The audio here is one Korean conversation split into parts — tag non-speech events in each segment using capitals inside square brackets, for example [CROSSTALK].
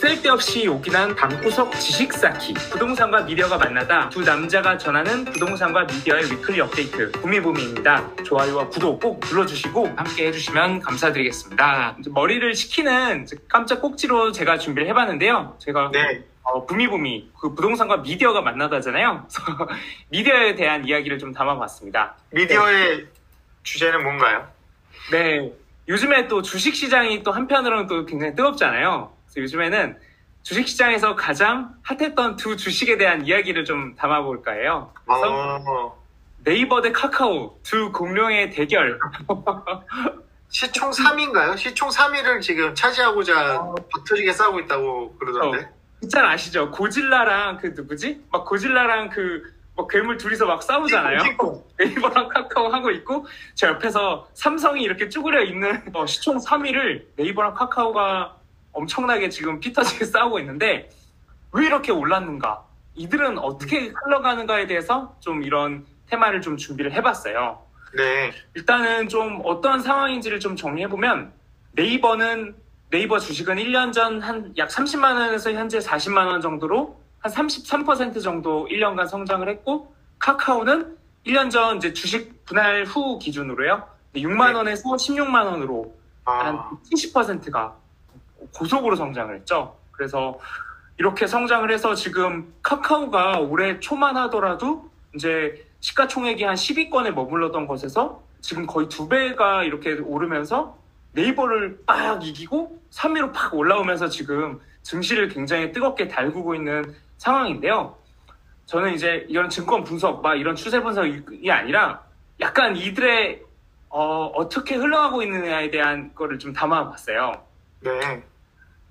쓸데없이 요긴한 방구석 지식 쌓기 부동산과 미디어가 만나다 두 남자가 전하는 부동산과 미디어의 위클리 업데이트 구미부미입니다 좋아요와 구독 꼭 눌러주시고 함께 해주시면 감사드리겠습니다 머리를 식히는 깜짝 꼭지로 제가 준비를 해봤는데요 제가 네. 어, 부미부미 그 부동산과 미디어가 만나다잖아요 [LAUGHS] 미디어에 대한 이야기를 좀 담아봤습니다 미디어의 주제는 뭔가요? 네. 요즘에 또 주식시장이 또 한편으로는 또 굉장히 뜨겁잖아요. 그래서 요즘에는 주식시장에서 가장 핫했던 두 주식에 대한 이야기를 좀 담아볼까 해요. 그래서 어, 네이버 대 카카오 두 공룡의 대결. [LAUGHS] 시총 3위인가요? 시총 3위를 지금 차지하고자 어. 박터지게 싸우고 있다고 그러던데. 잘 아시죠? 고질라랑 그 누구지? 막 고질라랑 그 뭐 괴물 둘이서 막 싸우잖아요. [LAUGHS] 네이버랑 카카오 하고 있고 저 옆에서 삼성이 이렇게 쭈그려 있는 어, 시총 3위를 네이버랑 카카오가 엄청나게 지금 피터지게 [LAUGHS] 싸우고 있는데 왜 이렇게 올랐는가? 이들은 어떻게 흘러가는가에 대해서 좀 이런 테마를 좀 준비를 해봤어요. 네. 일단은 좀 어떤 상황인지를 좀 정리해보면 네이버는 네이버 주식은 1년 전 한 약 30만 원에서 현재 40만 원 정도로 한 33% 정도 1년간 성장을 했고 카카오는 1년 전 이제 주식 분할 후 기준으로요. 6만 네. 원에서 16만 원으로 한 아, 70%가 고속으로 성장을 했죠. 그래서 이렇게 성장을 해서 지금 카카오가 올해 초만 하더라도 이제 시가총액이 한 10위권에 머물렀던 것에서 지금 거의 두 배가 이렇게 오르면서 네이버를 빡 이기고 3위로 팍 올라오면서 지금 증시를 굉장히 뜨겁게 달구고 있는 상황인데요. 저는 이제 이런 증권 분석, 막 이런 추세 분석이 아니라 약간 이들의 어, 떻게 흘러가고 있느냐에 대한 거를 좀 담아봤어요. 네.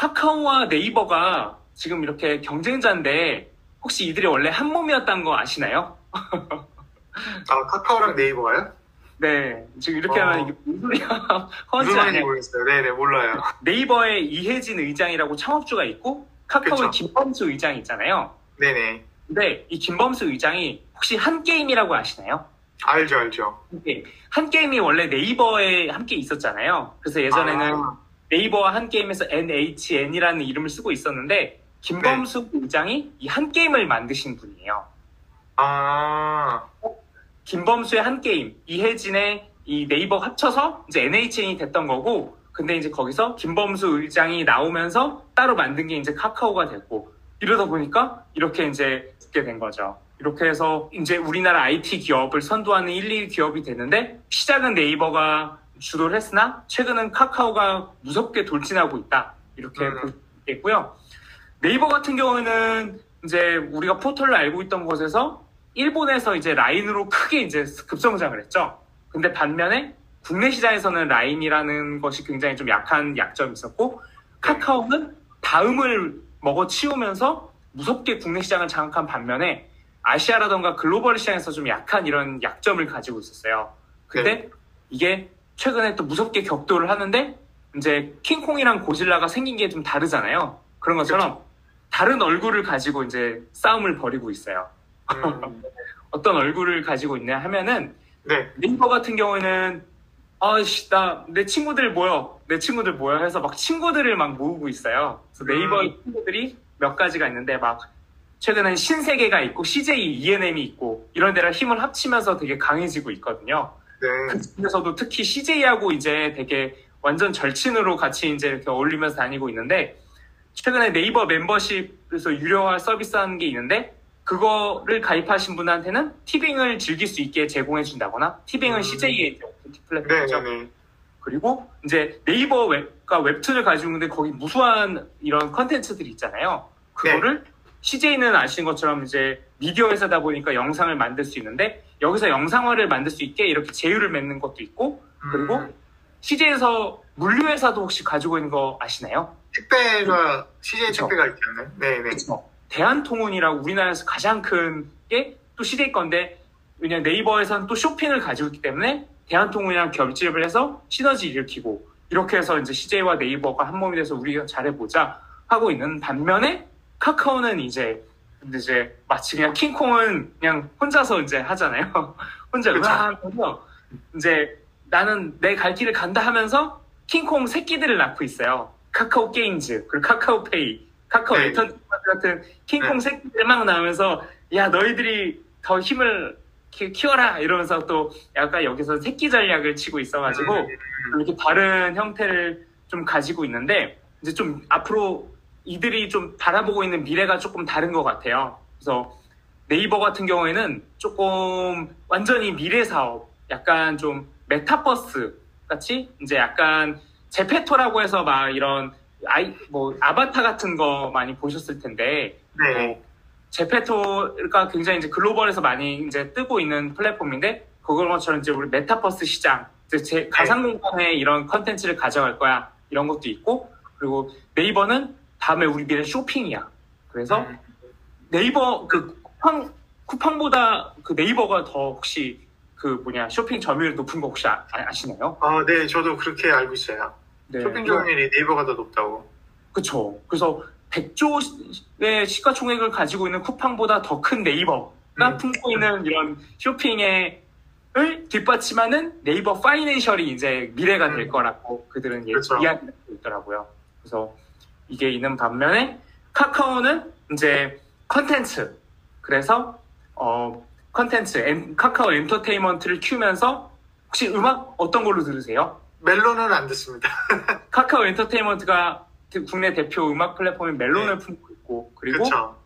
카카오와 네이버가 지금 이렇게 경쟁자인데 혹시 이들이 원래 한 몸이었다는 거 아시나요? 아, 카카오랑 네이버가요? 네, 지금 이렇게 어. 하면 이게 [LAUGHS] 무슨 소리야? 말인지 아니야? 모르겠어요. 네네, 몰라요. 네이버의 이혜진 의장이라고 창업주가 있고 카카오의 그쵸. 김범수 의장이 있잖아요. 네네. 근데 이 김범수 의장이 혹시 한 게임이라고 아시나요? 알죠, 알죠. 한 게임. 한 게임이 원래 네이버에 함께 있었잖아요. 그래서 예전에는 아, 네이버와 한 게임에서 NHN이라는 이름을 쓰고 있었는데 김범수 의장이 이 한 게임을 만드신 분이에요. 아, 김범수의 한 게임, 이혜진의 이 네이버 합쳐서 이제 NHN이 됐던 거고, 근데 이제 거기서 김범수 의장이 나오면서 따로 만든 게 이제 카카오가 됐고, 이러다 보니까 이렇게 이제 붙게 된 거죠. 이렇게 해서 이제 우리나라 IT 기업을 선도하는 1, 2 기업이 됐는데, 시작은 네이버가 주도를 했으나, 최근은 카카오가 무섭게 돌진하고 있다. 이렇게 음. 있겠고요. 네이버 같은 경우는 이제 우리가 포털로 알고 있던 곳에서 일본에서 이제 라인으로 크게 이제 급성장을 했죠. 근데 반면에 국내 시장에서는 라인이라는 것이 굉장히 좀 약한 약점이 있었고 카카오는 다음을 먹어치우면서 무섭게 국내 시장을 장악한 반면에 아시아라던가 글로벌 시장에서 좀 약한 이런 약점을 가지고 있었어요. 근데 이게 최근에 또 무섭게 격돌을 하는데 이제 킹콩이랑 고질라가 생긴 게 좀 다르잖아요. 그런 것처럼 다른 얼굴을 가지고 이제 싸움을 벌이고 있어요. 음, [LAUGHS] 어떤 얼굴을 가지고 있냐 하면은 네. 네이버 같은 경우에는 아씨 나 내 친구들 모여 내 친구들 모여 해서 막 친구들을 막 모으고 있어요. 그래서 네이버 의 친구들이 몇 가지가 있는데 막 최근엔 신세계가 있고 CJ ENM이 있고 이런 데랑 힘을 합치면서 되게 강해지고 있거든요. 네. 그 중에서도 특히 CJ하고 이제 되게 완전 절친으로 같이 이제 이렇게 어울리면서 다니고 있는데 최근에 네이버 멤버십에서 유료화 서비스 하는 게 있는데 그거를 가입하신 분한테는 티빙을 즐길 수 있게 제공해 준다거나 티빙은 음. CJ의 이제 OTT 플랫폼이죠. 네 네 네. 그리고 이제 네이버 웹과 웹툰을 가지고 있는데 거기 무수한 이런 컨텐츠들이 있잖아요. 그거를 CJ는 아시는 것처럼 이제 미디어 회사다 보니까 영상을 만들 수 있는데 여기서 영상화를 만들 수 있게 이렇게 제휴를 맺는 것도 있고 그리고 음, CJ에서 물류 회사도 혹시 가지고 있는 거 아시나요? 택배가, CJ 그쵸. 택배가 않나요? 네 네. 그렇죠. 대한통운이라고 우리나라에서 가장 큰 게 또 CJ 건데 왜냐 네이버에서는 또 쇼핑을 가지고 있기 때문에 대한통운이랑 결집을 해서 시너지 일으키고 이렇게 해서 이제 CJ와 네이버가 한 몸이 돼서 우리가 잘해보자 하고 있는 반면에 카카오는 이제 근데 이제 마치 그냥 킹콩은 그냥 혼자서 이제 하잖아요. [LAUGHS] 혼자 그쵸. 으아하면서 이제 나는 내 갈 길을 간다 하면서 킹콩 새끼들을 낳고 있어요. 카카오 게임즈, 그리고 카카오페이, 카카오 네. 엔터테인먼트 같은 킹콩 새끼들 막 나오면서 야 너희들이 더 힘을 키, 키워라 이러면서 또 약간 여기서 새끼 전략을 치고 있어가지고 음. 이렇게 다른 형태를 좀 가지고 있는데 이제 좀 앞으로 이들이 좀 바라보고 있는 미래가 조금 다른 것 같아요. 그래서 네이버 같은 경우에는 조금 완전히 미래 사업, 약간 좀 메타버스 같이 이제 약간 제페토라고 해서 막 이런 아이 뭐 아바타 같은 거 많이 보셨을 텐데 네. 뭐 제페토가 굉장히 이제 글로벌에서 많이 이제 뜨고 있는 플랫폼인데 그것처럼 이제 우리 메타버스 시장, 제 가상 공간에 이런 컨텐츠를 가져갈 거야 이런 것도 있고 그리고 네이버는 다음에 우리 미래 쇼핑이야. 그래서 음. 네이버 그 쿠팡 쿠팡보다 그 네이버가 더 혹시 그 뭐냐 쇼핑 점유율 높은 거 혹시 아, 시나요 아, 네, 저도 그렇게 알고 있어요. 네. 쇼핑 점유율이 네이버가 더 높다고. 그쵸. 그래서 100조의 시가총액을 가지고 있는 쿠팡보다 더 큰 네이버가 음. 품고 있는 이런 쇼핑의 을 뒷받침하는 네이버 파이낸셜이 이제 미래가 될 음. 거라고 그들은 예- 그쵸. 이야기를 하고 있더라고요. 그래서 이게 있는 반면에 카카오는 이제 컨텐츠. 그래서 어 컨텐츠, 엔- 카카오 엔터테인먼트를 키우면서 혹시 음악 어떤 걸로 들으세요? 멜론은 안 듣습니다. [LAUGHS] 카카오 엔터테인먼트가 그 국내 대표 음악 플랫폼인 멜론을 네. 품고 있고 그리고 그렇죠.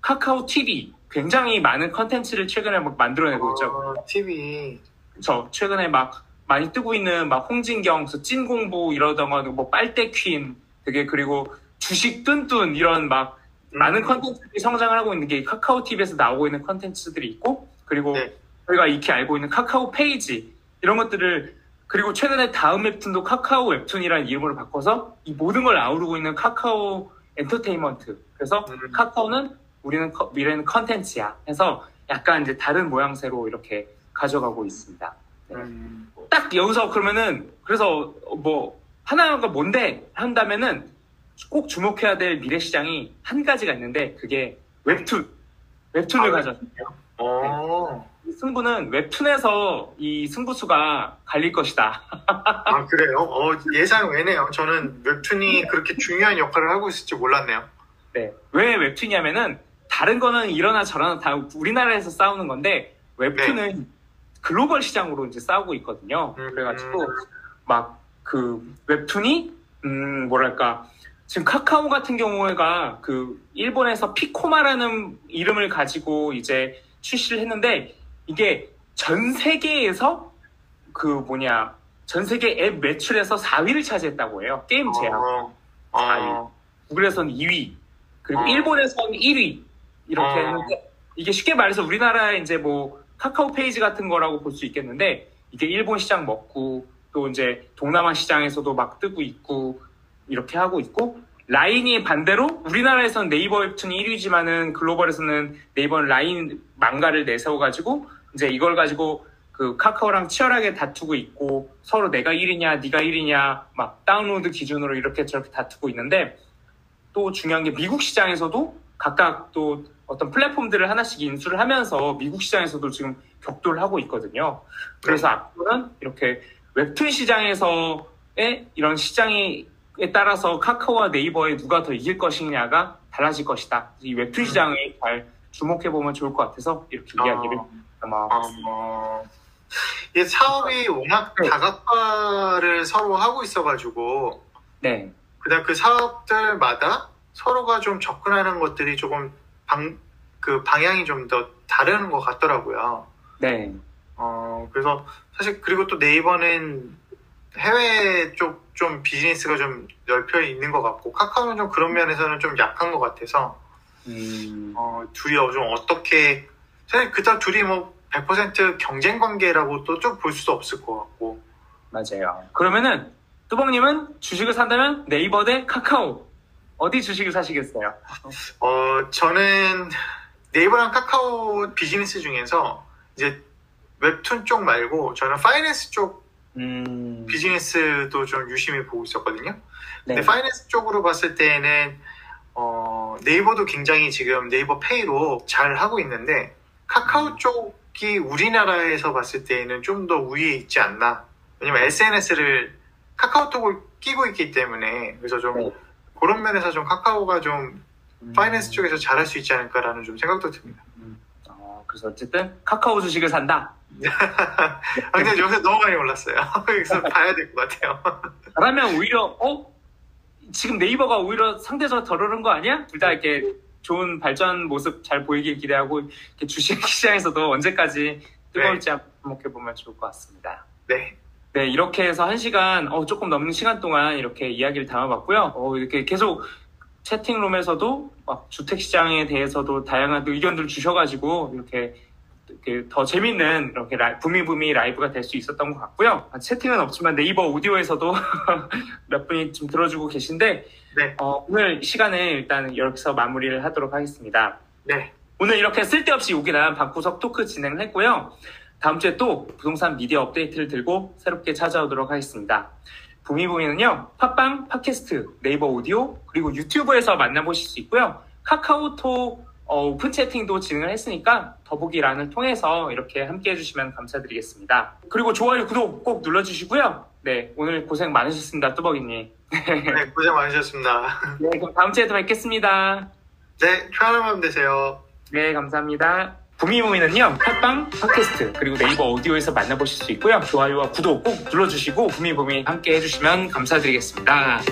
카카오 TV 굉장히 많은 컨텐츠를 최근에 막 만들어내고 있죠. 어, TV. 그쵸. 최근에 막 많이 뜨고 있는 막 홍진경, 그래서 찐공부 이러다가 뭐 빨대 퀸 되게 그리고 주식 뚠뚠 이런 막 음. 많은 컨텐츠들이 성장을 하고 있는 게 카카오 TV에서 나오고 있는 컨텐츠들이 있고 그리고 네. 저희가 익히 알고 있는 카카오 페이지 이런 것들을 그리고 최근에 다음 웹툰도 카카오 웹툰이라는 이름으로 바꿔서 이 모든 걸 아우르고 있는 카카오 엔터테인먼트 그래서 음. 카카오는 우리는 커- 미래는 컨텐츠야 해서 약간 이제 다른 모양새로 이렇게 가져가고 있습니다. 음. 딱 여기서 그러면은 그래서 뭐 하나가 뭔데 한다면은 꼭 주목해야 될 미래 시장이 한 가지가 있는데 그게 웹툰 웹툰을 아, 가졌어요. 어. 이 승부는 웹툰에서 이 승부수가 갈릴 것이다. 아, 그래요? 어, 예상 외네요. 저는 웹툰이 그렇게 중요한 역할을 하고 있을지 몰랐네요. 네. 왜 웹툰이냐면은 다른 거는 이러나 저러나 다 우리나라에서 싸우는 건데 웹툰은 글로벌 시장으로 이제 싸우고 있거든요. 음. 그래가지고 막 그 웹툰이 음 뭐랄까 지금 카카오 같은 경우가 그 일본에서 피코마라는 이름을 가지고 이제 출시를 했는데 이게 전 세계에서 그 뭐냐 전 세계 앱 매출에서 4위를 차지했다고 해요. 게임 제약. 어, 어, 구글에서는 2위, 그리고 어. 일본에서는 1위 이렇게 어. 했는데 이게 쉽게 말해서 우리나라 이제 뭐 카카오 페이지 같은 거라고 볼 수 있겠는데 이게 일본 시장 먹고 또 이제 동남아 시장에서도 막 뜨고 있고 이렇게 하고 있고 라인이 반대로 우리나라에서는 네이버 웹툰이 1위지만은 글로벌에서는 네이버는 라인 망가를 내세워가지고 이제 이걸 가지고 그 카카오랑 치열하게 다투고 있고 서로 내가 1위냐 네가 1위냐 막 다운로드 기준으로 이렇게 저렇게 다투고 있는데 또 중요한 게 미국 시장에서도 각각 또 어떤 플랫폼들을 하나씩 인수를 하면서 미국 시장에서도 지금 격돌을 하고 있거든요. 그래서 앞으로는 이렇게 웹툰 시장에서의 이런 시장 에 따라서 카카오와 네이버에 누가 더 이길 것이냐가 달라질 것이다. 이 웹툰 음. 시장에 잘 주목해 보면 좋을 것 같아서 이렇게 이야기를 아마 어, 이 사업이 워낙 네. 다각화를 서로 하고 있어가지고, 네, 그다음 그 사업들마다 서로가 좀 접근하는 것들이 조금 방, 그 방향이 좀 더 다른 것 같더라고요. 네, 어, 그래서 사실 그리고 또 네이버는 해외 쪽 좀 비즈니스가 좀 넓혀 있는 것 같고 카카오는 좀 그런 면에서는 좀 약한 것 같아서 음, 어, 둘이 어, 좀 어떻게 사실 그닥 둘이 뭐 100% 경쟁 관계라고 또 좀 볼 수도 없을 것 같고 맞아요. 그러면은 뚜벅님은 주식을 산다면 네이버 대 카카오 어디 주식을 사시겠어요? [LAUGHS] 어, 저는 네이버랑 카카오 비즈니스 중에서 이제 웹툰 쪽 말고 저는 finance 쪽 음, 비즈니스도 좀 유심히 보고 있었거든요. 네, 근데 finance 쪽으로 봤을 때는 어, 네이버도 굉장히 지금 네이버 페이로 잘 하고 있는데 카카오 쪽이 우리나라에서 봤을 때는 좀 더 우위에 있지 않나. 왜냐면 SNS를 카카오톡을 끼고 있기 때문에 그래서 좀 네. 그런 면에서 좀 카카오가 좀 음. 파이낸스 쪽에서 잘할 수 있지 않을까라는 좀 생각도 듭니다. 어, 그래서 어쨌든 카카오 주식을 산다. [LAUGHS] 아, 근데 요새 너무 많이 올랐어요. [LAUGHS] 그래서 봐야 될 것 같아요. [LAUGHS] 그러면 오히려 어 지금 네이버가 오히려 상대적으로 덜 오른 거 아니야? 둘 다 이렇게 좋은 발전 모습 잘 보이길 기대하고 주식 시장에서도 언제까지 뜨거울지 한번 주목해 보면 좋을 것 같습니다. 네. 네, 이렇게 해서 한 시간, 어, 조금 넘는 시간 동안 이렇게 이야기를 담아봤고요. 어, 이렇게 계속 채팅룸에서도 막 주택 시장에 대해서도 다양한 의견들을 주셔가지고 이렇게, 이렇게 더 재밌는 이렇게 라, 부미부미 라이브가 될 수 있었던 것 같고요. 아, 채팅은 없지만 네이버 오디오에서도 [LAUGHS] 몇 분이 좀 들어주고 계신데, 네. 어, 오늘 시간을 일단 여기서 마무리를 하도록 하겠습니다. 네. 오늘 이렇게 쓸데없이 우기난 방구석 토크 진행을 했고요. 다음 주에 또 부동산 미디어 업데이트를 들고 새롭게 찾아오도록 하겠습니다. 부미부미는요, 팟빵, 팟캐스트, 네이버 오디오, 그리고 유튜브에서 만나보실 수 있고요. 카카오톡 어, 오픈 채팅도 진행을 했으니까 더보기란을 통해서 이렇게 함께 해주시면 감사드리겠습니다. 그리고 좋아요, 구독 꼭 눌러주시고요. 네, 오늘 고생 많으셨습니다, 뚜벅이님. 네, 고생 많으셨습니다. 네, 그럼 다음 주에도 뵙겠습니다. 네, 밤 되세요. 네, 감사합니다. 부미부미는요, 팟빵, 팟캐스트, 그리고 네이버 오디오에서 만나보실 수 있고요. 좋아요와 구독 꼭 눌러주시고, 부미부미 함께 해주시면 감사드리겠습니다.